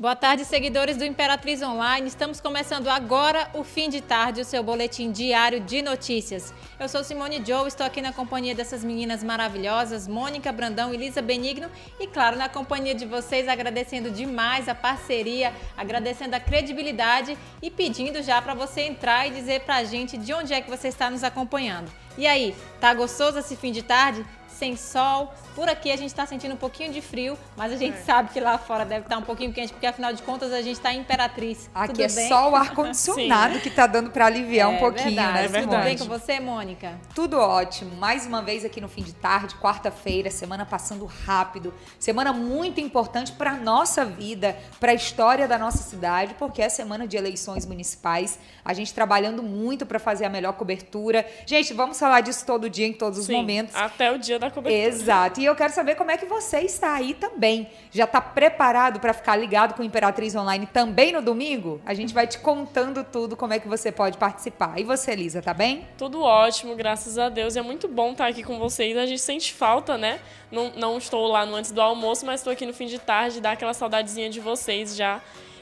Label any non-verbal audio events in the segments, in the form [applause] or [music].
Boa tarde, seguidores do Imperatriz Online. Estamos começando agora o fim de tarde, o seu boletim diário de notícias. Eu sou Simone Joe, estou aqui na companhia dessas meninas maravilhosas, Mônica Brandão e Lisa Benigno, e claro, na companhia de vocês, agradecendo demais a parceria, agradecendo a credibilidade e pedindo já para você entrar e dizer para a gente de onde é que você está nos acompanhando. E aí, tá gostoso esse fim de tarde? sem sol. Por aqui a gente está sentindo um pouquinho de frio, mas a gente é. sabe que lá fora deve estar tá um pouquinho quente, porque afinal de contas a gente está em Imperatriz. Aqui Tudo é bem? só o [laughs] ar-condicionado que está dando para aliviar é, um pouquinho, verdade. né? É verdade. Tudo bem com você, Mônica? Tudo ótimo. Mais uma vez aqui no fim de tarde, quarta-feira, semana passando rápido. Semana muito importante para nossa vida, para a história da nossa cidade, porque é semana de eleições municipais. A gente trabalhando muito para fazer a melhor cobertura. Gente, vamos falar disso todo dia, em todos os Sim, momentos. Até o dia da cobertura. Exato. E eu quero saber como é que você está aí também. Já está preparado para ficar ligado com Imperatriz Online também no domingo? A gente vai te contando tudo, como é que você pode participar. E você, Elisa, tá bem? Tudo ótimo, graças a Deus. É muito bom estar aqui com vocês. A gente sente falta, né? Não, não estou lá no antes do almoço, mas estou aqui no fim de tarde, dá aquela saudadezinha de vocês já.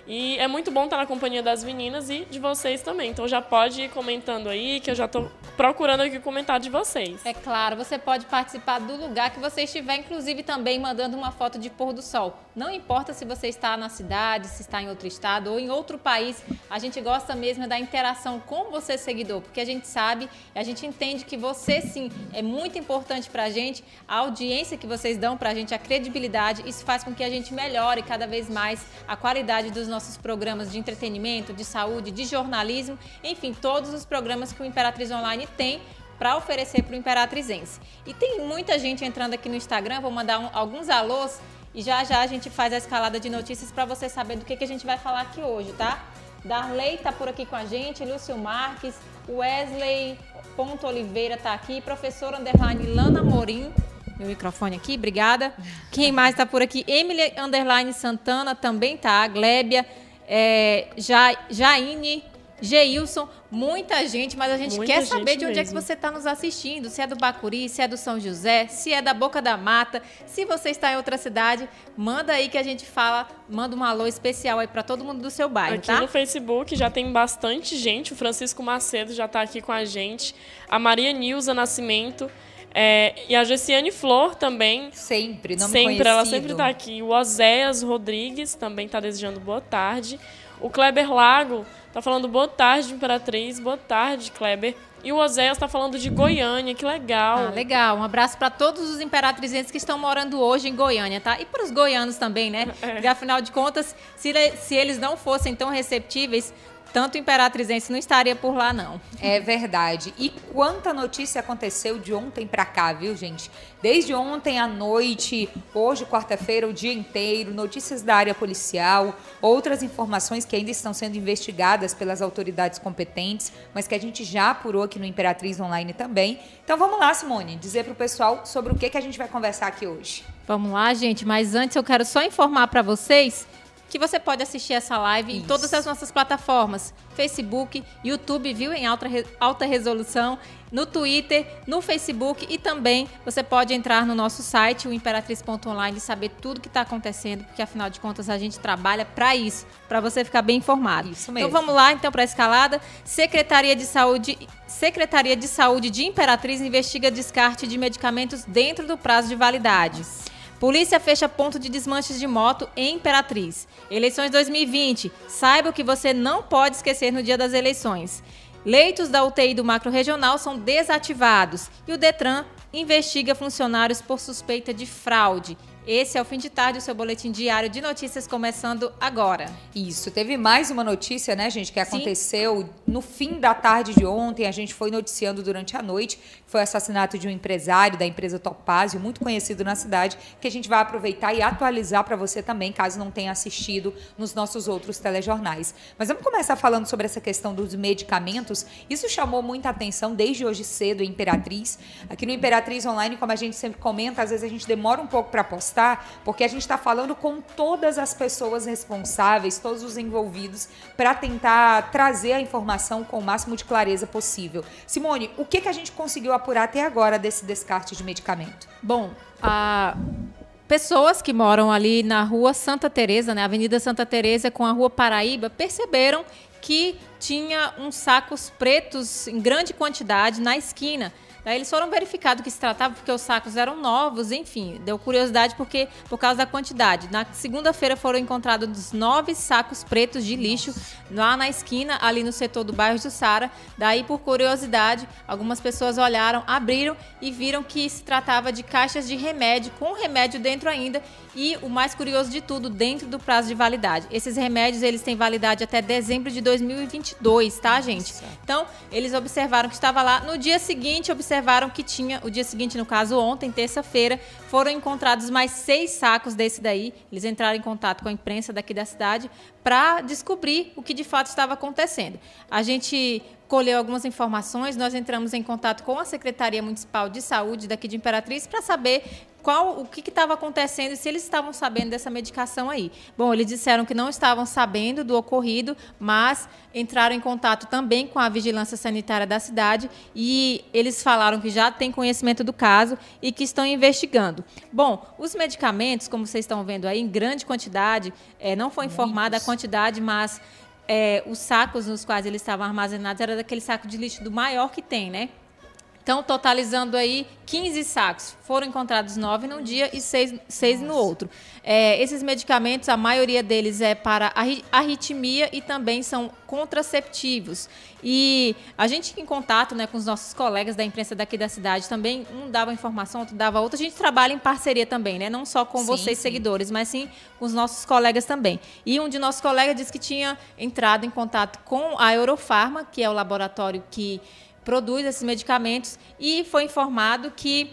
E é muito bom estar na companhia das meninas e de vocês também. Então já pode ir comentando aí, que eu já estou procurando aqui o comentário de vocês. É claro, você pode participar do lugar que você estiver, inclusive também mandando uma foto de pôr do sol. Não importa se você está na cidade, se está em outro estado ou em outro país, a gente gosta mesmo da interação com você, seguidor, porque a gente sabe, a gente entende que você sim é muito importante para a gente, a audiência que vocês dão para a gente, a credibilidade, isso faz com que a gente melhore cada vez mais a qualidade dos nossos nossos programas de entretenimento, de saúde, de jornalismo, enfim, todos os programas que o Imperatriz Online tem para oferecer para o Imperatrizense. E tem muita gente entrando aqui no Instagram, vou mandar um, alguns alôs e já já a gente faz a escalada de notícias para você saber do que, que a gente vai falar aqui hoje, tá? Darley está por aqui com a gente, Lúcio Marques, Wesley Ponto Oliveira está aqui, professor underline Lana Morim, meu microfone aqui, obrigada. Quem mais está por aqui? Emily Underline Santana também tá. Glébia, é, ja, Jaine, Geilson, muita gente, mas a gente muita quer saber de onde mesmo. é que você está nos assistindo. Se é do Bacuri, se é do São José, se é da Boca da Mata. Se você está em outra cidade, manda aí que a gente fala, manda um alô especial aí para todo mundo do seu bairro, aqui tá? no Facebook já tem bastante gente. O Francisco Macedo já está aqui com a gente. A Maria Nilza Nascimento. É, e a Gessiane Flor também. Sempre, não Sempre, conhecido. ela sempre está aqui. O Oséias Rodrigues também está desejando boa tarde. O Kleber Lago está falando boa tarde, Imperatriz. Boa tarde, Kleber. E o Oséias está falando de Goiânia, que legal. Ah, legal. Um abraço para todos os imperatrizenses que estão morando hoje em Goiânia, tá? E para os goianos também, né? [laughs] É. Porque afinal de contas, se, se eles não fossem tão receptíveis, tanto Imperatrizense não estaria por lá, não. É verdade. E quanta notícia aconteceu de ontem para cá, viu, gente? Desde ontem à noite, hoje, quarta-feira, o dia inteiro, notícias da área policial, outras informações que ainda estão sendo investigadas pelas autoridades competentes, mas que a gente já apurou aqui no Imperatriz Online também. Então vamos lá, Simone, dizer para o pessoal sobre o que, que a gente vai conversar aqui hoje. Vamos lá, gente, mas antes eu quero só informar para vocês que você pode assistir essa live Isso. em todas as nossas plataformas: Facebook, YouTube, viu, em alta, alta resolução, no Twitter, no Facebook e também você pode entrar no nosso site, o imperatriz.online, e saber tudo que está acontecendo, porque afinal de contas a gente trabalha para isso, para você ficar bem informado. Isso mesmo. Então vamos lá então para a escalada. Secretaria de Saúde, Secretaria de Saúde de Imperatriz investiga descarte de medicamentos dentro do prazo de validade. Polícia fecha ponto de desmanches de moto em Imperatriz. Eleições 2020. Saiba o que você não pode esquecer no dia das eleições. Leitos da UTI do macro regional são desativados e o Detran investiga funcionários por suspeita de fraude. Esse é o fim de tarde, o seu boletim diário de notícias começando agora. Isso, teve mais uma notícia, né, gente, que aconteceu Sim. no fim da tarde de ontem. A gente foi noticiando durante a noite. Foi o assassinato de um empresário da empresa Topázio, muito conhecido na cidade, que a gente vai aproveitar e atualizar para você também, caso não tenha assistido nos nossos outros telejornais. Mas vamos começar falando sobre essa questão dos medicamentos. Isso chamou muita atenção desde hoje cedo em Imperatriz. Aqui no Imperatriz Online, como a gente sempre comenta, às vezes a gente demora um pouco para postar porque a gente está falando com todas as pessoas responsáveis, todos os envolvidos, para tentar trazer a informação com o máximo de clareza possível. Simone, o que, que a gente conseguiu apurar até agora desse descarte de medicamento? Bom, a pessoas que moram ali na rua Santa Teresa, né, Avenida Santa Teresa com a rua Paraíba, perceberam que tinha uns sacos pretos em grande quantidade na esquina. Daí eles foram verificados que se tratava porque os sacos eram novos, enfim, deu curiosidade porque por causa da quantidade. Na segunda-feira foram encontrados nove sacos pretos de lixo lá na esquina, ali no setor do bairro do Sara. Daí, por curiosidade, algumas pessoas olharam, abriram e viram que se tratava de caixas de remédio, com remédio dentro ainda e o mais curioso de tudo, dentro do prazo de validade. Esses remédios, eles têm validade até dezembro de 2022, tá, gente? Então, eles observaram que estava lá. No dia seguinte, observaram que tinha, o dia seguinte, no caso ontem, terça-feira, foram encontrados mais seis sacos desse daí. Eles entraram em contato com a imprensa daqui da cidade para descobrir o que de fato estava acontecendo. A gente colheu algumas informações, nós entramos em contato com a Secretaria Municipal de Saúde daqui de Imperatriz para saber qual o que estava acontecendo e se eles estavam sabendo dessa medicação aí. Bom, eles disseram que não estavam sabendo do ocorrido, mas entraram em contato também com a vigilância sanitária da cidade e eles falaram que já têm conhecimento do caso e que estão investigando. Bom, os medicamentos, como vocês estão vendo aí, em grande quantidade, é, não foi informada a quantidade, mas é, os sacos nos quais eles estavam armazenados era daquele saco de lixo do maior que tem, né? Então, totalizando aí 15 sacos. Foram encontrados nove num dia e seis, seis no outro. É, esses medicamentos, a maioria deles é para arritmia e também são contraceptivos. E a gente em contato né, com os nossos colegas da imprensa daqui da cidade também, um dava informação, outro dava outra. A gente trabalha em parceria também, né? Não só com sim, vocês, sim. seguidores, mas sim com os nossos colegas também. E um de nossos colegas disse que tinha entrado em contato com a Eurofarma, que é o laboratório que produz esses medicamentos e foi informado que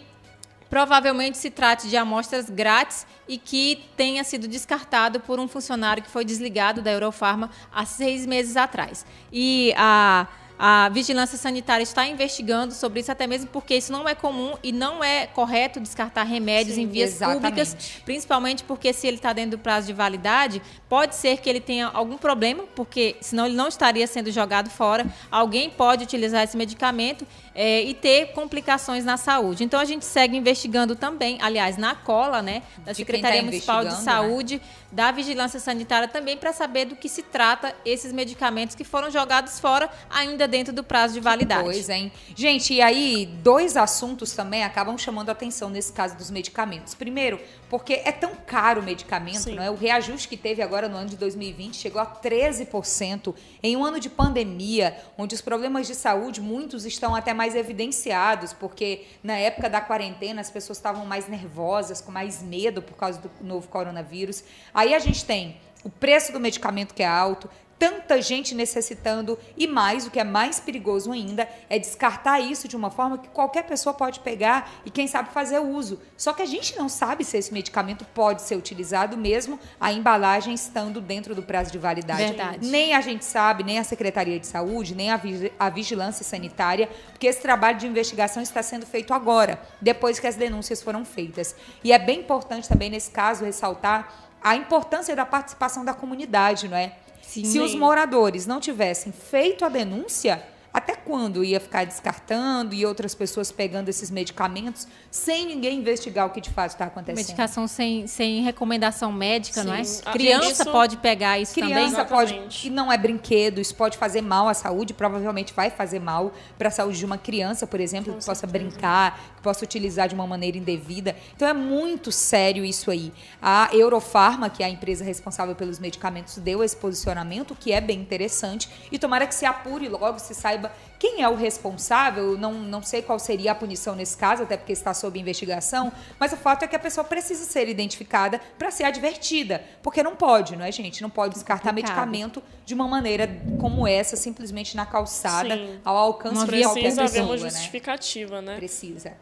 provavelmente se trate de amostras grátis e que tenha sido descartado por um funcionário que foi desligado da Eurofarma há seis meses atrás. E a a vigilância sanitária está investigando sobre isso, até mesmo porque isso não é comum e não é correto descartar remédios Sim, em vias exatamente. públicas, principalmente porque se ele está dentro do prazo de validade, pode ser que ele tenha algum problema, porque senão ele não estaria sendo jogado fora. Alguém pode utilizar esse medicamento é, e ter complicações na saúde. Então a gente segue investigando também, aliás, na cola, né, da de Secretaria tá Municipal de né? Saúde, né? da Vigilância Sanitária também, para saber do que se trata esses medicamentos que foram jogados fora ainda dentro do prazo de validade. Pois, hein? Gente, e aí, dois assuntos também acabam chamando a atenção nesse caso dos medicamentos. Primeiro, porque é tão caro o medicamento, Sim. não é? O reajuste que teve agora no ano de 2020 chegou a 13%, em um ano de pandemia, onde os problemas de saúde, muitos estão até mais evidenciados, porque na época da quarentena as pessoas estavam mais nervosas, com mais medo por causa do novo coronavírus. Aí a gente tem o preço do medicamento que é alto, tanta gente necessitando e mais, o que é mais perigoso ainda, é descartar isso de uma forma que qualquer pessoa pode pegar e quem sabe fazer uso. Só que a gente não sabe se esse medicamento pode ser utilizado mesmo a embalagem estando dentro do prazo de validade. Verdade. Nem a gente sabe, nem a Secretaria de Saúde, nem a Vigilância Sanitária, porque esse trabalho de investigação está sendo feito agora, depois que as denúncias foram feitas. E é bem importante também nesse caso ressaltar a importância da participação da comunidade, não é? Sim, Se os moradores não tivessem feito a denúncia, até quando ia ficar descartando e outras pessoas pegando esses medicamentos sem ninguém investigar o que de fato está acontecendo? Medicação sem, sem recomendação médica, Sim. não é? A criança isso, pode pegar isso criança também? Criança pode, e não é brinquedo, isso pode fazer mal à saúde, provavelmente vai fazer mal para a saúde de uma criança, por exemplo, Com que certeza. possa brincar, que possa utilizar de uma maneira indevida. Então é muito sério isso aí. A Eurofarma, que é a empresa responsável pelos medicamentos, deu esse posicionamento, que é bem interessante, e tomara que se apure logo, se saiba saiba quem é o responsável, não, não sei qual seria a punição nesse caso, até porque está sob investigação, mas o fato é que a pessoa precisa ser identificada para ser advertida, porque não pode, não é, gente? Não pode descartar medicamento de uma maneira como essa, simplesmente na calçada, Sim. ao alcance de qualquer pessoa. Precisa haver uma né? justificativa, né? né? Precisa.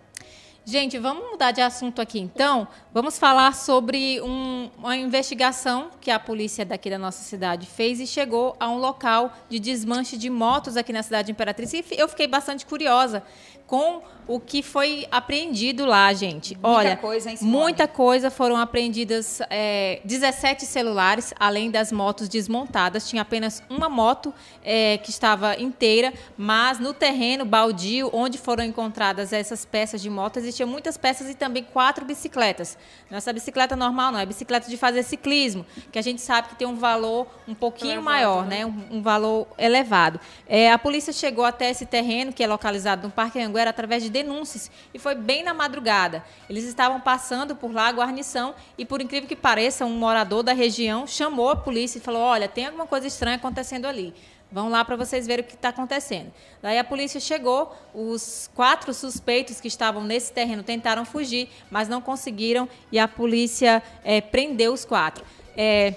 Gente, vamos mudar de assunto aqui então. Vamos falar sobre um, uma investigação que a polícia daqui da nossa cidade fez e chegou a um local de desmanche de motos aqui na cidade de Imperatriz. E eu fiquei bastante curiosa com o que foi apreendido lá, gente. Muita Olha, coisa, hein, muita coisa foram apreendidas, é, 17 celulares, além das motos desmontadas. Tinha apenas uma moto é, que estava inteira, mas no terreno baldio, onde foram encontradas essas peças de moto, existiam muitas peças e também quatro bicicletas. Nossa bicicleta normal não, é bicicleta de fazer ciclismo, que a gente sabe que tem um valor um pouquinho elevado, maior, né? né? Um, um, valor elevado. É, a polícia chegou até esse terreno, que é localizado no Parque Anguera, através de denúncias, e foi bem na madrugada. Eles estavam passando por lá, a guarnição, e por incrível que pareça, um morador da região chamou a polícia e falou: Olha, tem alguma coisa estranha acontecendo ali. Vão lá para vocês verem o que está acontecendo. Daí a polícia chegou, os quatro suspeitos que estavam nesse terreno tentaram fugir, mas não conseguiram e a polícia é, prendeu os quatro. É,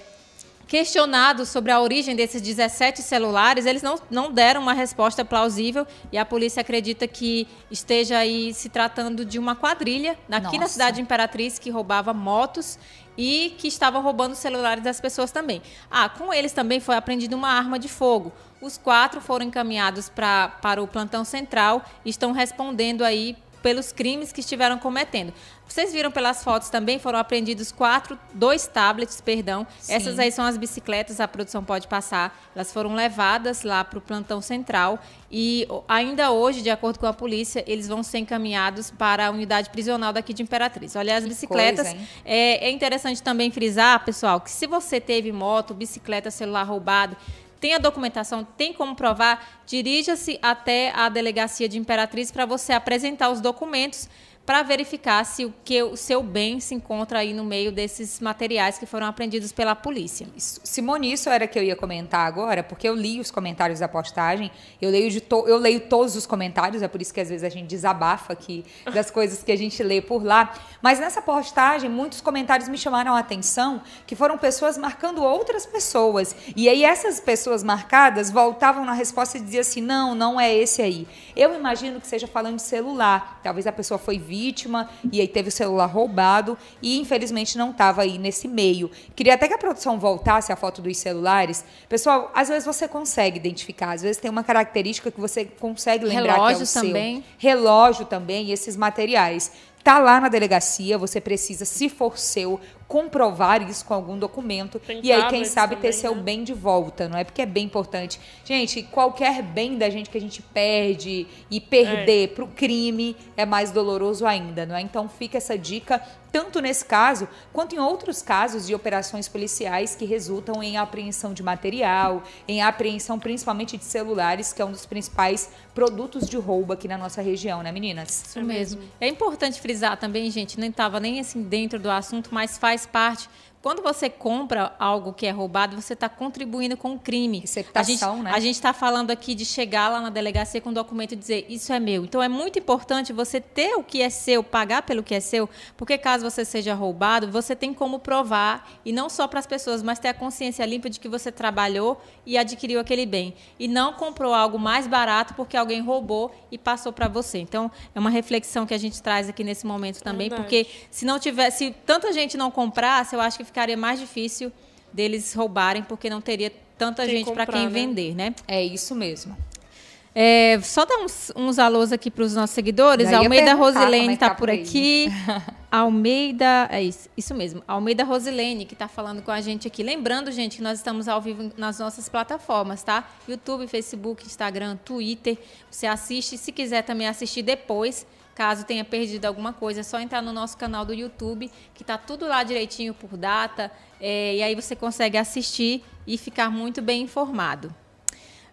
questionados sobre a origem desses 17 celulares, eles não, não deram uma resposta plausível e a polícia acredita que esteja aí se tratando de uma quadrilha aqui na cidade de Imperatriz que roubava motos e que estavam roubando os celulares das pessoas também. Ah, com eles também foi apreendida uma arma de fogo. Os quatro foram encaminhados pra, para o plantão central e estão respondendo aí pelos crimes que estiveram cometendo. Vocês viram pelas fotos também, foram apreendidos quatro, dois tablets, perdão. Sim. Essas aí são as bicicletas, a produção pode passar. Elas foram levadas lá para o plantão central e ainda hoje, de acordo com a polícia, eles vão ser encaminhados para a unidade prisional daqui de Imperatriz. Olha, as que bicicletas. Coisa, é, é interessante também frisar, pessoal, que se você teve moto, bicicleta, celular roubado, tem a documentação, tem como provar, dirija-se até a delegacia de Imperatriz para você apresentar os documentos para verificar se o que o seu bem se encontra aí no meio desses materiais que foram apreendidos pela polícia. Simone, isso era que eu ia comentar agora, porque eu li os comentários da postagem, eu leio, to, eu leio todos os comentários, é por isso que às vezes a gente desabafa aqui [laughs] das coisas que a gente lê por lá. Mas nessa postagem, muitos comentários me chamaram a atenção, que foram pessoas marcando outras pessoas. E aí essas pessoas marcadas voltavam na resposta e diziam assim: não, não é esse aí. Eu imagino que seja falando de celular. Talvez a pessoa foi vista vítima e aí teve o celular roubado e infelizmente não estava aí nesse meio. Queria até que a produção voltasse a foto dos celulares. Pessoal, às vezes você consegue identificar, às vezes tem uma característica que você consegue lembrar Relógio que é o também. seu. Relógio também, esses materiais. Tá lá na delegacia, você precisa, se for seu, comprovar isso com algum documento Tem e aí quem sabe também, ter seu né? bem de volta, não é? Porque é bem importante. Gente, qualquer bem da gente que a gente perde e perder é. para o crime é mais doloroso ainda, não é? Então fica essa dica tanto nesse caso quanto em outros casos de operações policiais que resultam em apreensão de material, em apreensão principalmente de celulares, que é um dos principais produtos de roubo aqui na nossa região, né, meninas? Isso mesmo. É importante frisar também, gente, nem estava nem assim dentro do assunto, mas faz parte quando você compra algo que é roubado, você está contribuindo com o crime. Receptação, a gente, né? A gente está falando aqui de chegar lá na delegacia com um documento e dizer isso é meu. Então é muito importante você ter o que é seu, pagar pelo que é seu, porque caso você seja roubado, você tem como provar e não só para as pessoas, mas ter a consciência limpa de que você trabalhou e adquiriu aquele bem e não comprou algo mais barato porque alguém roubou e passou para você. Então é uma reflexão que a gente traz aqui nesse momento também, Verdade. porque se não tivesse, se tanta gente não comprasse, eu acho que ficaria mais difícil deles roubarem, porque não teria tanta quem gente para quem né? vender, né? É isso mesmo. É, só dar uns, uns alôs aqui para os nossos seguidores. Almeida Rosilene está é tá por aqui. [laughs] Almeida, é isso, isso mesmo. Almeida Rosilene, que está falando com a gente aqui. Lembrando, gente, que nós estamos ao vivo nas nossas plataformas, tá? YouTube, Facebook, Instagram, Twitter. Você assiste, se quiser também assistir depois, Caso tenha perdido alguma coisa, é só entrar no nosso canal do YouTube, que está tudo lá direitinho por data, é, e aí você consegue assistir e ficar muito bem informado.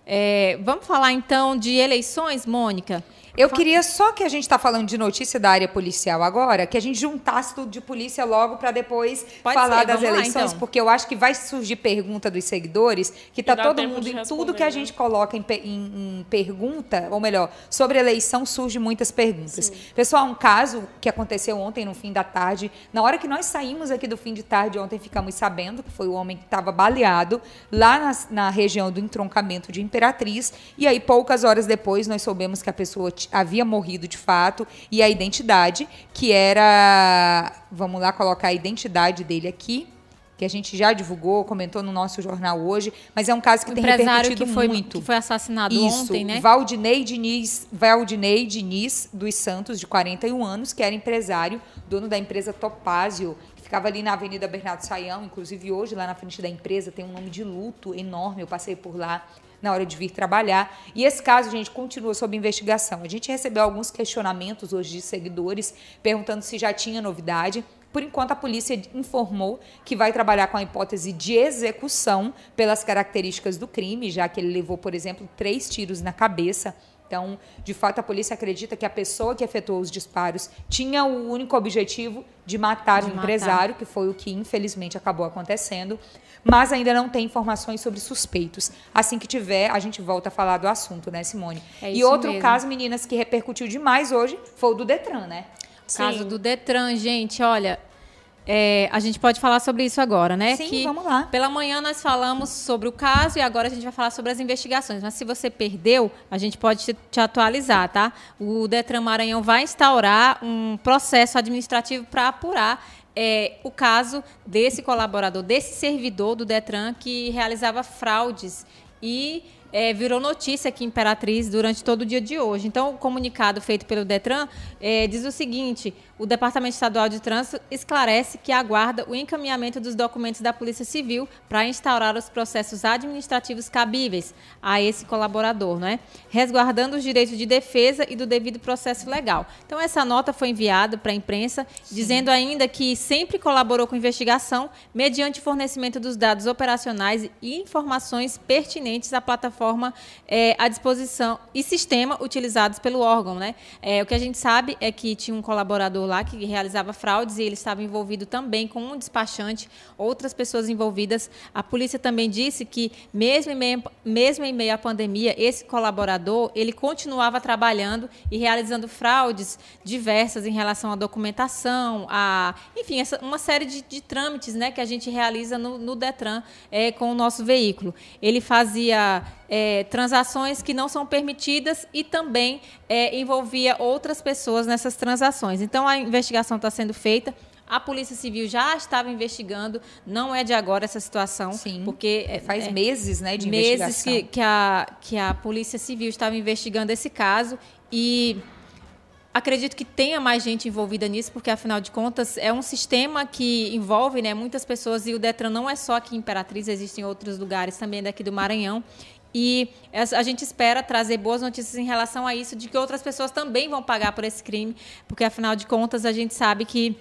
É, vamos falar então de eleições, Mônica? Eu queria só que a gente está falando de notícia da área policial agora, que a gente juntasse tudo de polícia logo para depois Pode falar ser, das eleições, lá, então. porque eu acho que vai surgir pergunta dos seguidores, que está todo mundo em tudo que a gente né? coloca em, em, em, pergunta, ou melhor, sobre eleição surge muitas perguntas. Sim. Pessoal, um caso que aconteceu ontem no fim da tarde, na hora que nós saímos aqui do fim de tarde ontem, ficamos sabendo que foi o homem que estava baleado lá na, na região do entroncamento de Imperatriz, e aí poucas horas depois nós soubemos que a pessoa havia morrido de fato e a identidade, que era. Vamos lá colocar a identidade dele aqui que a gente já divulgou, comentou no nosso jornal hoje, mas é um caso que o tem repercutido que foi, muito. Que foi assassinado Isso, ontem, né? Valdinei Diniz, Valdinei Diniz dos Santos, de 41 anos, que era empresário, dono da empresa Topázio, que ficava ali na Avenida Bernardo Saião, inclusive hoje lá na frente da empresa tem um nome de luto enorme, eu passei por lá na hora de vir trabalhar. E esse caso, gente, continua sob investigação. A gente recebeu alguns questionamentos hoje de seguidores perguntando se já tinha novidade. Por enquanto, a polícia informou que vai trabalhar com a hipótese de execução pelas características do crime, já que ele levou, por exemplo, três tiros na cabeça. Então, de fato, a polícia acredita que a pessoa que efetuou os disparos tinha o único objetivo de matar de o matar. empresário, que foi o que infelizmente acabou acontecendo, mas ainda não tem informações sobre suspeitos. Assim que tiver, a gente volta a falar do assunto, né, Simone? É e outro mesmo. caso, meninas, que repercutiu demais hoje foi o do Detran, né? Sim. Caso do Detran, gente, olha, é, a gente pode falar sobre isso agora, né? Sim, que vamos lá. Pela manhã nós falamos sobre o caso e agora a gente vai falar sobre as investigações. Mas se você perdeu, a gente pode te, te atualizar, tá? O Detran Maranhão vai instaurar um processo administrativo para apurar é, o caso desse colaborador, desse servidor do Detran que realizava fraudes e é, virou notícia aqui em Imperatriz durante todo o dia de hoje. Então, o comunicado feito pelo Detran é, diz o seguinte: o Departamento Estadual de Trânsito esclarece que aguarda o encaminhamento dos documentos da Polícia Civil para instaurar os processos administrativos cabíveis a esse colaborador, não é? resguardando os direitos de defesa e do devido processo legal. Então, essa nota foi enviada para a imprensa, Sim. dizendo ainda que sempre colaborou com a investigação mediante fornecimento dos dados operacionais e informações pertinentes à plataforma é, à disposição e sistema utilizados pelo órgão. Né? É, o que a gente sabe é que tinha um colaborador lá que realizava fraudes e ele estava envolvido também com um despachante, outras pessoas envolvidas. A polícia também disse que, mesmo em meio, mesmo em meio à pandemia, esse colaborador ele continuava trabalhando e realizando fraudes diversas em relação à documentação, a, enfim, essa, uma série de, de trâmites né, que a gente realiza no, no Detran é, com o nosso veículo. Ele fazia é, transações que não são permitidas e também é, envolvia outras pessoas nessas transações. Então, a investigação está sendo feita. A Polícia Civil já estava investigando, não é de agora essa situação, Sim, porque é, faz é, meses, né, de meses investigação. Meses que, que, a, que a Polícia Civil estava investigando esse caso e acredito que tenha mais gente envolvida nisso, porque afinal de contas é um sistema que envolve né, muitas pessoas e o Detran não é só aqui em Imperatriz, existem outros lugares também daqui do Maranhão. E a gente espera trazer boas notícias em relação a isso, de que outras pessoas também vão pagar por esse crime, porque afinal de contas a gente sabe que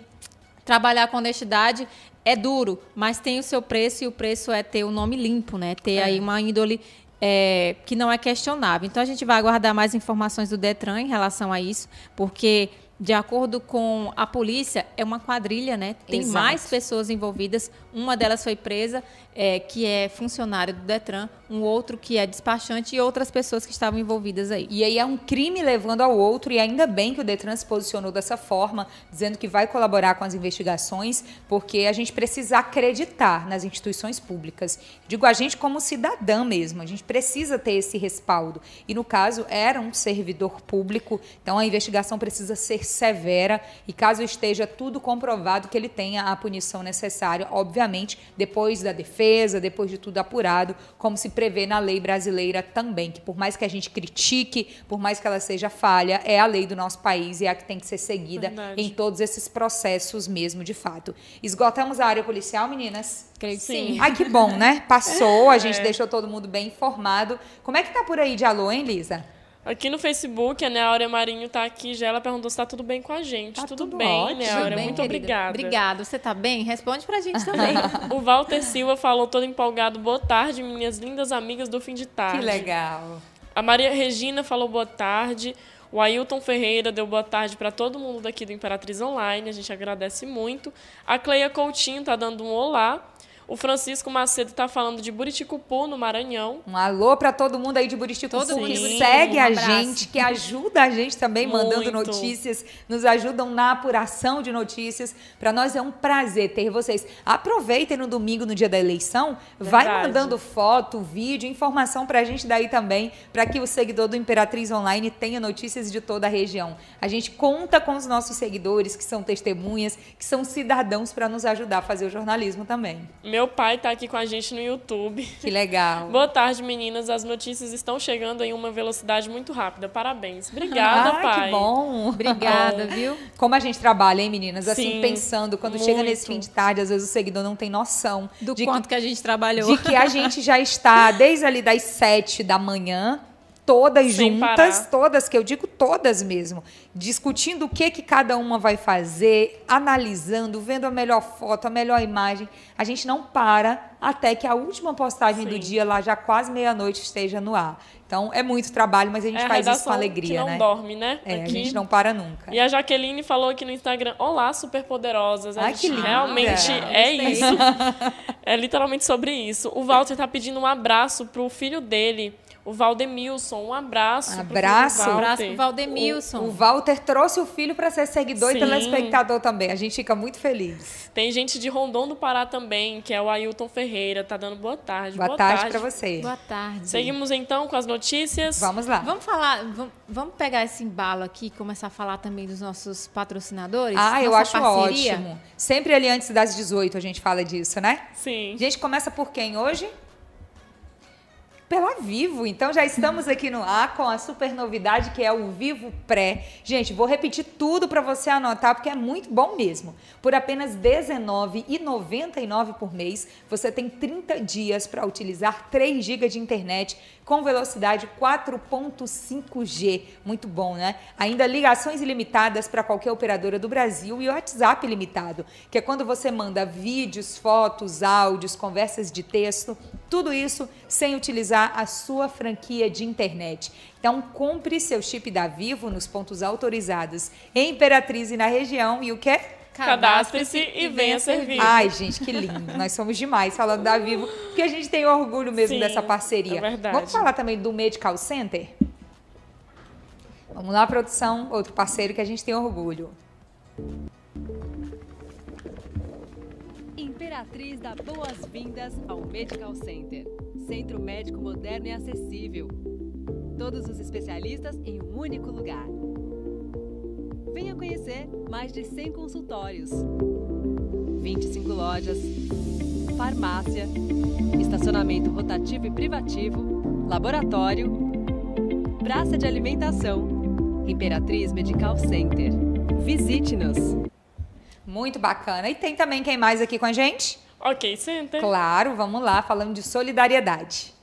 trabalhar com honestidade é duro, mas tem o seu preço e o preço é ter o nome limpo, né? Ter é. aí uma índole é, que não é questionável. Então a gente vai aguardar mais informações do Detran em relação a isso, porque de acordo com a polícia, é uma quadrilha, né? Tem Exato. mais pessoas envolvidas. Uma delas foi presa é, que é funcionário do Detran, um outro que é despachante e outras pessoas que estavam envolvidas aí. E aí é um crime levando ao outro, e ainda bem que o Detran se posicionou dessa forma, dizendo que vai colaborar com as investigações, porque a gente precisa acreditar nas instituições públicas. Digo a gente como cidadã mesmo, a gente precisa ter esse respaldo. E no caso, era um servidor público, então a investigação precisa ser severa, e caso esteja tudo comprovado, que ele tenha a punição necessária, obviamente, depois da defesa depois de tudo apurado, como se prevê na lei brasileira também, que por mais que a gente critique, por mais que ela seja falha, é a lei do nosso país e é a que tem que ser seguida Verdade. em todos esses processos mesmo, de fato. Esgotamos a área policial, meninas? Creio que sim. Ai, que bom, né? Passou, a gente [laughs] é. deixou todo mundo bem informado. Como é que tá por aí de alô, hein, Lisa? Aqui no Facebook, a Neáurea Marinho tá aqui já. Ela perguntou se tá tudo bem com a gente. Tá tudo, tudo bem, ótimo. Neáurea. Muito querida. obrigada. Obrigada. Você tá bem? Responde pra gente também. [laughs] o Walter Silva falou todo empolgado. Boa tarde, minhas lindas amigas do fim de tarde. Que legal. A Maria Regina falou boa tarde. O Ailton Ferreira deu boa tarde para todo mundo daqui do Imperatriz Online. A gente agradece muito. A Cleia Coutinho tá dando um olá. O Francisco Macedo está falando de Buriticupu, no Maranhão. Um alô para todo mundo aí de Buriticupu todo que segue um a gente, que ajuda a gente também Muito. mandando notícias, nos ajudam na apuração de notícias. Para nós é um prazer ter vocês. Aproveitem no domingo, no dia da eleição, Verdade. vai mandando foto, vídeo, informação para a gente daí também, para que o seguidor do Imperatriz Online tenha notícias de toda a região. A gente conta com os nossos seguidores, que são testemunhas, que são cidadãos, para nos ajudar a fazer o jornalismo também. Meu Meu pai está aqui com a gente no YouTube. Que legal. [laughs] Boa tarde, meninas. As notícias estão chegando em uma velocidade muito rápida. Parabéns. Obrigada, ah, pai. Que bom. [laughs] Obrigada, viu? Como a gente trabalha, hein, meninas? Assim, Sim, pensando, quando muito. chega nesse fim de tarde, às vezes o seguidor não tem noção Do de quanto que, que a gente trabalhou. de que a gente já está desde ali das sete da manhã todas Sem juntas, parar. todas que eu digo todas mesmo, discutindo o que que cada uma vai fazer, analisando, vendo a melhor foto, a melhor imagem. A gente não para até que a última postagem do Sim. dia lá já quase meia-noite esteja no ar. Então é muito trabalho, mas a gente É a faz isso com alegria, que não né? dorme, né? É, a Aqui. gente não para nunca. E a Jaqueline falou aqui no Instagram: Olá, superpoderosas. A Ai, que linda. Realmente é isso. [laughs] É literalmente sobre isso. O Walter tá pedindo um abraço pro filho dele, o Valdemilson. Um abraço. do Abraço. Walter. Um abraço pro Valdemilson. O Walter trouxe o filho para ser seguidor e Sim. telespectador também. A gente fica muito feliz. Tem gente de Rondon do Pará também, que é o Ailton Ferreira. Tá dando boa tarde. Boa, tarde, para você. Boa tarde. Seguimos então com as notícias. Vamos lá. Vamos falar, vamos, pegar esse embalo aqui e começar a falar também dos nossos patrocinadores? Ah, eu acho parceria? ótimo. Sempre ali antes das 18 a gente fala disso, né? Sim. A gente começa por quem hoje? Pela Vivo. Então já estamos aqui no ar com a super novidade que é o Vivo Pré. Gente, vou repetir tudo para você anotar porque é muito bom mesmo. Por apenas R$19,99 por mês, você tem 30 dias para utilizar 3 GB de internet com velocidade 4.5G. Muito bom, né? Ainda ligações ilimitadas para qualquer operadora do Brasil e WhatsApp ilimitado, que é quando você manda vídeos, fotos, áudios, conversas de texto, tudo isso sem utilizar a sua franquia de internet. Então, compre seu chip da Vivo nos pontos autorizados em Imperatriz e na região e o que? Cadastre-se e venha servir. Ai, gente, que lindo. Nós somos demais falando da Vivo, porque a gente tem orgulho mesmo Sim, dessa parceria. é verdade. Vamos falar também do Medical Center? Vamos lá, produção, outro parceiro que a gente tem orgulho. Imperatriz dá boas-vindas ao Medical Center. Centro médico moderno e acessível. Todos os especialistas em um único lugar. Venha conhecer mais de 100 consultórios, 25 lojas, farmácia, estacionamento rotativo e privativo, laboratório, praça de alimentação. Imperatriz Medical Center. Visite-nos! Muito bacana. E tem também quem mais aqui com a gente? Ok, Center. Claro, vamos lá, falando de solidariedade.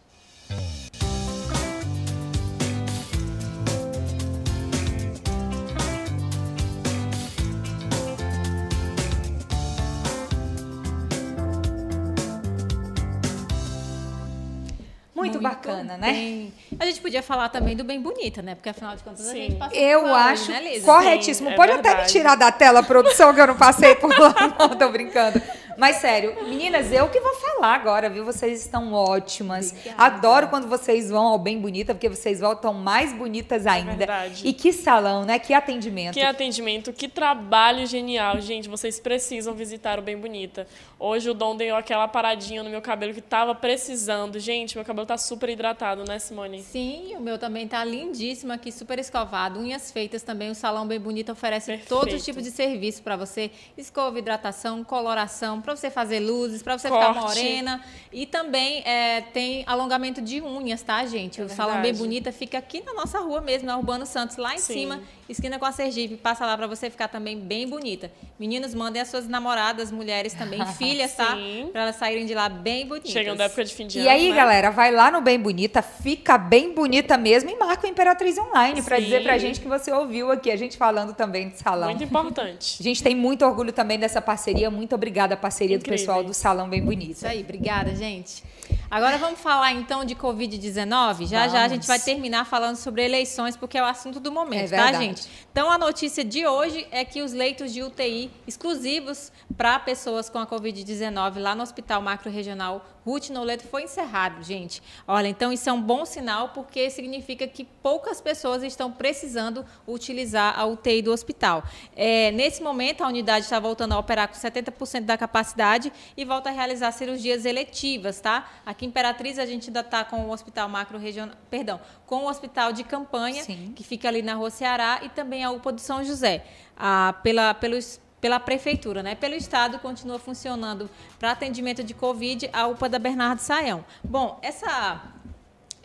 Bacana, né? bem. A gente podia falar também do Bem Bonita, né? Porque afinal de contas a Sim. gente passou Eu por acho né, corretíssimo. Sim, é Pode até me verdade. tirar da tela, produção, que eu não passei por lá. [laughs] Não, tô brincando. Mas sério, meninas, eu que vou falar agora, viu? Vocês estão ótimas. Obrigada. Adoro quando vocês vão ao Bem Bonita, porque vocês voltam mais bonitas ainda. verdade. E que salão, né? Que atendimento. Que atendimento, que trabalho genial. Gente, vocês precisam visitar o Bem Bonita. Hoje o Dom deu aquela paradinha no meu cabelo que tava precisando. Gente, meu cabelo tá super hidratado, né, Simone? Sim, o meu também tá lindíssimo aqui, super escovado, unhas feitas também. O Salão Bem Bonito oferece Perfeito. todos os tipos de serviço para você: escova, hidratação, coloração, para você fazer luzes, para você ficar Corte. morena. E também é, tem alongamento de unhas, tá, gente? É o Salão Bem verdade. Bonita fica aqui na nossa rua mesmo, na Urbano Santos, lá em Sim. cima, esquina com a Sergipe. Passa lá para você ficar também bem bonita. Meninos, mandem as suas namoradas, mulheres também, [laughs] filhas, tá? Para elas saírem de lá bem bonitas. Chegando da época de fim de E ano. aí, né? galera, vai lá no Bem Bonita, fica bem bonita mesmo e marca o Imperatriz Online pra Sim. dizer pra gente que você ouviu aqui, a gente falando também de salão. Muito importante. [laughs] A gente tem muito orgulho também dessa parceria. Muito obrigada, parceria do Incríveis. pessoal do Salão Bem Bonito. Isso aí, obrigada, gente. Agora vamos falar então de Covid-19. Já já a Vamos. gente vai terminar falando sobre eleições, porque é o assunto do momento, É tá, gente? Então a notícia de hoje é que os leitos de UTI exclusivos para pessoas com a Covid-19 lá no Hospital Macro Regional Ruth Noleto foi encerrado, gente. Olha, então isso é um bom sinal, porque significa que poucas pessoas estão precisando utilizar a UTI do hospital. É, nesse momento, a unidade está voltando a operar com 70% da capacidade e volta a realizar cirurgias eletivas, tá? Aqui em Imperatriz, a gente ainda está com o Hospital Macro Regional, perdão, com o Hospital de Campanha, Sim. que fica ali na Rua Ceará, e também a UPA do São José. Ah, pela, pelos pela prefeitura, né? Pelo estado continua funcionando para atendimento de Covid a UPA da Bernardo Saião. Bom, essa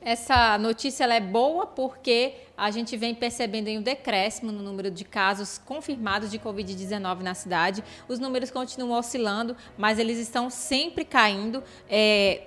essa notícia é boa porque a gente vem percebendo um decréscimo no número de casos confirmados de Covid-19 na cidade. Os números continuam oscilando, mas eles estão sempre caindo. É,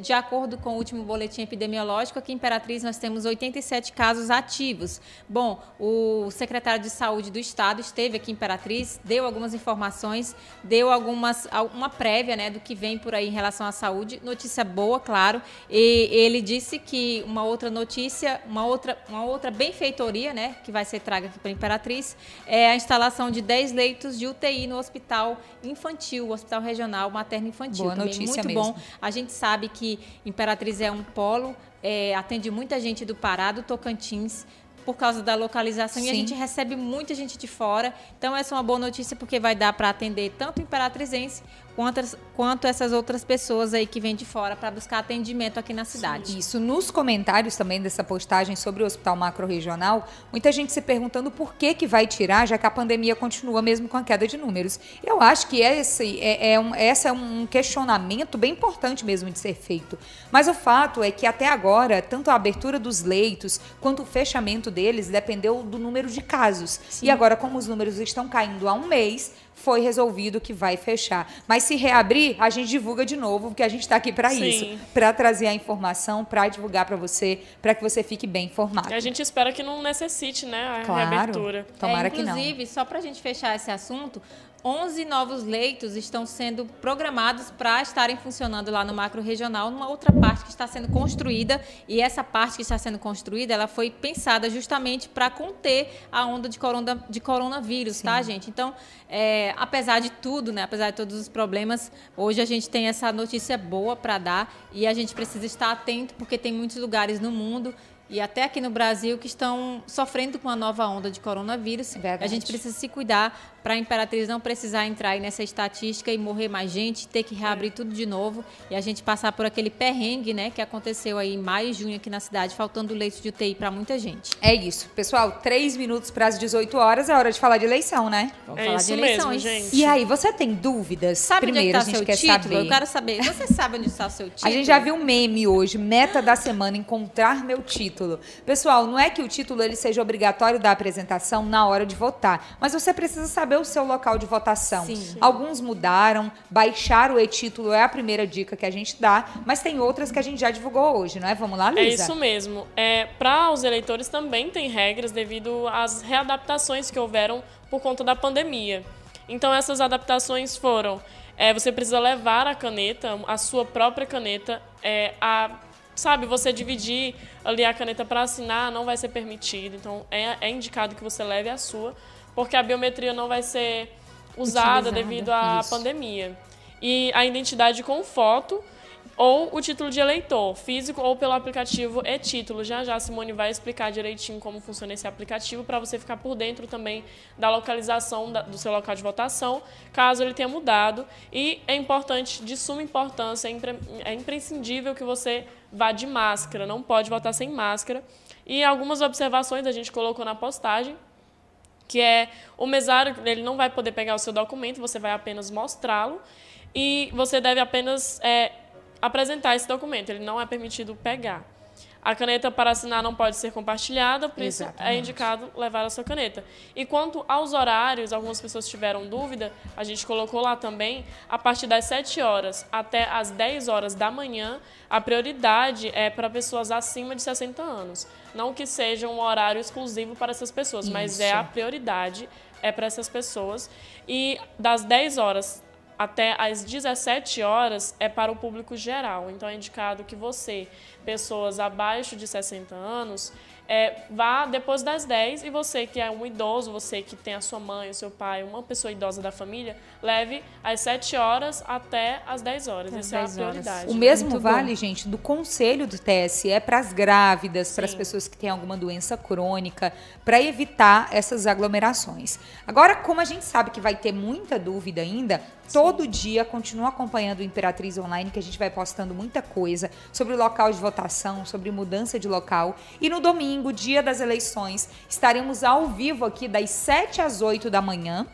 de acordo com o último boletim epidemiológico, aqui em Imperatriz nós temos 87 casos ativos. Bom, o secretário de Saúde do Estado esteve aqui em Imperatriz, deu algumas informações, deu algumas uma prévia né, do que vem por aí em relação à saúde. Notícia boa, claro. E ele disse que uma outra notícia, uma outra, uma outra outra benfeitoria, né, que vai ser traga aqui para a Imperatriz, é a instalação de 10 leitos de UTI no Hospital Infantil, Hospital Regional Materno Infantil. Boa Também notícia muito mesmo. bom. A gente sabe que Imperatriz é um polo, é, atende muita gente do Pará, do Tocantins, por causa da localização Sim. e a gente recebe muita gente de fora. Então essa é uma boa notícia porque vai dar para atender tanto imperatrizense quanto, quanto essas outras pessoas aí que vêm de fora para buscar atendimento aqui na cidade. Isso, nos comentários também dessa postagem sobre o Hospital Macro-Regional, muita gente se perguntando por que, que vai tirar, já que a pandemia continua mesmo com a queda de números. Eu acho que esse é, é um, essa é um questionamento bem importante mesmo de ser feito. Mas o fato é que até agora, tanto a abertura dos leitos quanto o fechamento deles dependeu do número de casos. E agora, como os números estão caindo há um mês, foi resolvido que vai fechar. Mas se reabrir, a gente divulga de novo, porque a gente está aqui para isso para trazer a informação, para divulgar para você, para que você fique bem informado. E a gente espera que não necessite, né, a Claro. reabertura. Tomara é, que não. inclusive, só para a gente fechar esse assunto, 11 novos leitos estão sendo programados para estarem funcionando lá no macro regional, numa outra parte que está sendo construída. E essa parte que está sendo construída, ela foi pensada justamente para conter a onda de, corona, de coronavírus, tá, gente? Então, é, apesar de tudo, né, apesar de todos os problemas, hoje a gente tem essa notícia boa para dar e a gente precisa estar atento porque tem muitos lugares no mundo e até aqui no Brasil que estão sofrendo com a nova onda de coronavírus. Verdade. A gente precisa se cuidar para a Imperatriz não precisar entrar aí nessa estatística e morrer mais gente, ter que reabrir tudo de novo e a gente passar por aquele perrengue, né, que aconteceu aí em maio e junho aqui na cidade, faltando leite de UTI para muita gente. É isso. Pessoal, três minutos para as 18 horas, é hora de falar de eleição, né? Vamos É falar isso de mesmo, eleições. gente. E aí, você tem dúvidas? Sabe Primeiro, onde é que a está gente seu quer título? saber. Eu quero saber. Você sabe onde está o seu título? A gente já viu um meme hoje, meta da semana, encontrar meu título. Pessoal, não é que o título ele seja obrigatório da apresentação na hora de votar, mas você precisa saber o seu local de votação. Sim. Alguns mudaram, baixar o e-título é a primeira dica que a gente dá, mas tem outras que a gente já divulgou hoje, não é? Vamos lá, É Lisa? isso mesmo. É, Para os eleitores também tem regras devido às readaptações que houveram por conta da pandemia. Então essas adaptações foram: é, você precisa levar a caneta, a sua própria caneta, é, a sabe, você dividir ali a caneta para assinar não vai ser permitido. Então é, é indicado que você leve a sua, porque a biometria não vai ser usada Utilizada, devido à isso. pandemia. E a identidade com foto ou o título de eleitor, físico ou pelo aplicativo e-título. Já já a Simone vai explicar direitinho como funciona esse aplicativo para você ficar por dentro também da localização da- do seu local de votação, caso ele tenha mudado. E é importante, de suma importância, é, impre- é imprescindível que você vá de máscara, não pode votar sem máscara. E algumas observações a gente colocou na postagem, que é o mesário, ele não vai poder pegar o seu documento, você vai apenas mostrá-lo e você deve apenas é, apresentar esse documento, ele não é permitido pegar. A caneta para assinar não pode ser compartilhada, por isso é Exatamente. indicado levar a sua caneta. E quanto aos horários, algumas pessoas tiveram dúvida, a gente colocou lá também, a partir das 7 horas até as 10 horas da manhã, a prioridade é para pessoas acima de 60 anos. Não que seja um horário exclusivo para essas pessoas, mas é Isso. a prioridade é para essas pessoas. E das 10 horas até às 17 horas é para o público geral. Então é indicado que você, pessoas abaixo de 60 anos, é, vá depois das 10 e você que é um idoso, você que tem a sua mãe, o seu pai, uma pessoa idosa da família, leve às 7 horas até às 10 horas. Às Essa é a 10 horas. prioridade. O mesmo Muito vale, bom. gente, do conselho do TSE para as grávidas, para as pessoas que têm alguma doença crônica, para evitar essas aglomerações. Agora, como a gente sabe que vai ter muita dúvida ainda, todo dia continua acompanhando o Imperatriz Online, que a gente vai postando muita coisa sobre o local de votação, sobre mudança de local. E no domingo, dia das eleições, estaremos ao vivo aqui das 7 às 8 da manhã.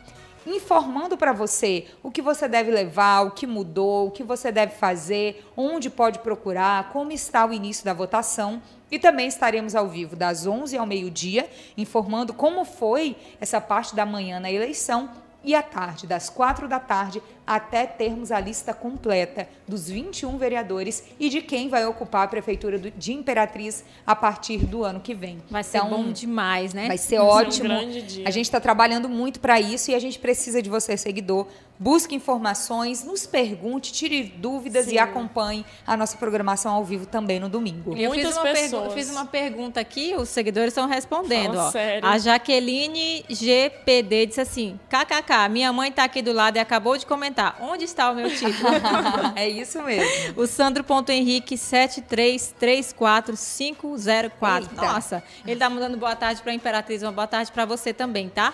informando para você o que você deve levar, o que mudou, o que você deve fazer, onde pode procurar, como está o início da votação. E também estaremos ao vivo das 11 ao meio-dia, informando como foi essa parte da manhã na eleição e à tarde, das quatro da tarde até termos a lista completa dos 21 vereadores e de quem vai ocupar a prefeitura de Imperatriz a partir do ano que vem. Vai ser então, bom demais, né? Vai ser vai ótimo. Ser um grande dia. A gente está trabalhando muito para isso e a gente precisa de você, seguidor. Busque informações, nos pergunte, tire dúvidas Sim. e acompanhe a nossa programação ao vivo também no domingo. Eu fiz uma, pergu fiz uma, pergunta aqui, os seguidores estão respondendo. ó. Sério? A Jaqueline GPD disse assim: KKK, minha mãe está aqui do lado e acabou de comentar comentar onde está o meu título. [laughs] é isso mesmo. O Sandro.henrique 7334504. Nossa, ele está mandando boa tarde para a Imperatriz, uma boa tarde para você também, tá?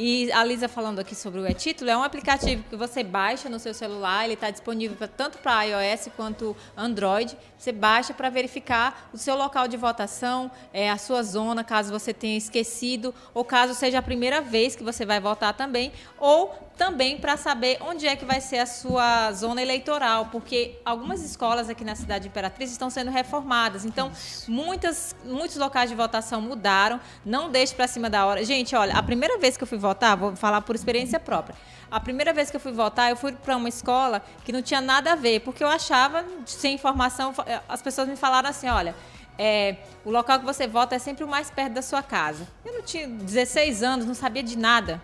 E a Lisa falando aqui sobre o e-título, é um aplicativo que você baixa no seu celular, ele está disponível pra, tanto para iOS quanto Android. Você baixa para verificar o seu local de votação, é, a sua zona, caso você tenha esquecido, ou caso seja a primeira vez que você vai votar também, ou também para saber onde é que vai ser a sua zona eleitoral, porque algumas escolas aqui na cidade de Imperatriz estão sendo reformadas. Então, muitas, muitos locais de votação mudaram. Não deixe para cima da hora. Gente, olha, a primeira vez que eu fui votar, vou falar por experiência própria. A primeira vez que eu fui votar, eu fui para uma escola que não tinha nada a ver, porque eu achava, sem informação, as pessoas me falaram assim: olha. É, o local que você vota é sempre o mais perto da sua casa. Eu não tinha 16 anos, não sabia de nada.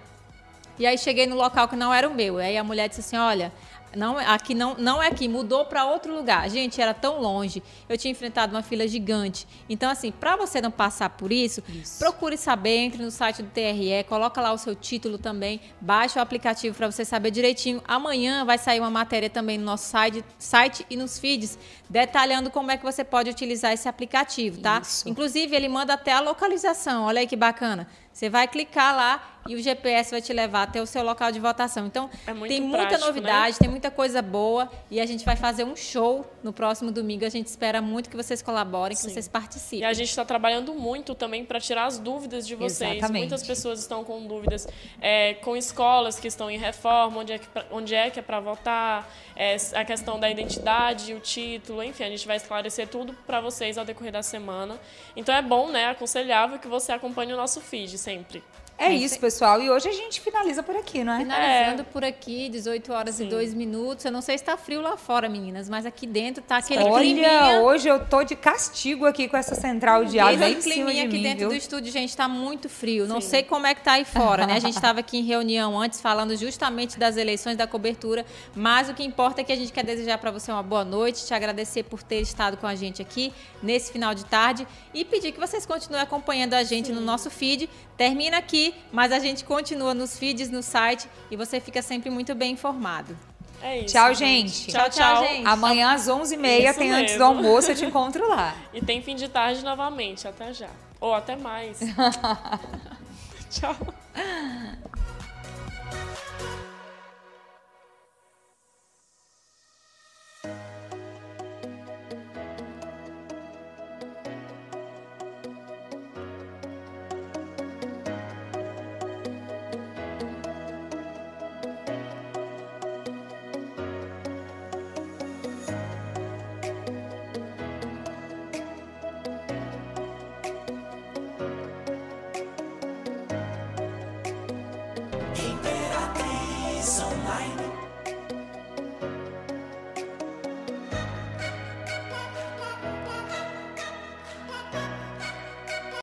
E aí cheguei no local que não era o meu. E aí a mulher disse assim: olha, não, aqui não, não é aqui, mudou para outro lugar. Gente, era tão longe. Eu tinha enfrentado uma fila gigante. Então, assim, para você não passar por isso, isso, procure saber, entre no site do TRE, coloca lá o seu título também, baixa o aplicativo para você saber direitinho. Amanhã vai sair uma matéria também no nosso site, site e nos feeds, detalhando como é que você pode utilizar esse aplicativo, tá? Isso. Inclusive, ele manda até a localização. Olha aí que bacana. Você vai clicar lá e o GPS vai te levar até o seu local de votação. Então, é tem muita prático, né? novidade, né? tem muita coisa boa e a gente vai fazer um show no próximo domingo. A gente espera muito que vocês colaborem, Sim. que vocês participem. E a gente está trabalhando muito também para tirar as dúvidas de vocês. Exatamente. Muitas pessoas estão com dúvidas é, com escolas que estão em reforma, onde é que, onde é, que é para votar, é, a questão da identidade, o título, enfim, a gente vai esclarecer tudo para vocês ao decorrer da semana. Então é bom, né, aconselhável que você acompanhe o nosso feed sempre. É isso, pessoal. E hoje a gente finaliza por aqui, não é? Finalizando é. por aqui, 18 horas Sim. e 2 minutos. Eu não sei se está frio lá fora, meninas, mas aqui dentro tá aquele Olha, climinha. hoje eu tô de castigo aqui com essa central de bem em cima de aqui mim, dentro viu? do estúdio, gente, está muito frio. Sim. Não sei como é que tá aí fora, né? A gente [laughs] estava aqui em reunião antes falando justamente das eleições, da cobertura, mas o que importa é que a gente quer desejar para você uma boa noite, te agradecer por ter estado com a gente aqui nesse final de tarde e pedir que vocês continuem acompanhando a gente Sim. no nosso feed. Termina aqui, mas a gente continua nos feeds, no site e você fica sempre muito bem informado. É isso. Tchau, gente. Tchau, tchau, gente. Amanhã às 11h30 tem mesmo. antes do almoço, eu te encontro lá. E tem fim de tarde novamente. Até já. Ou até mais. [laughs] tchau.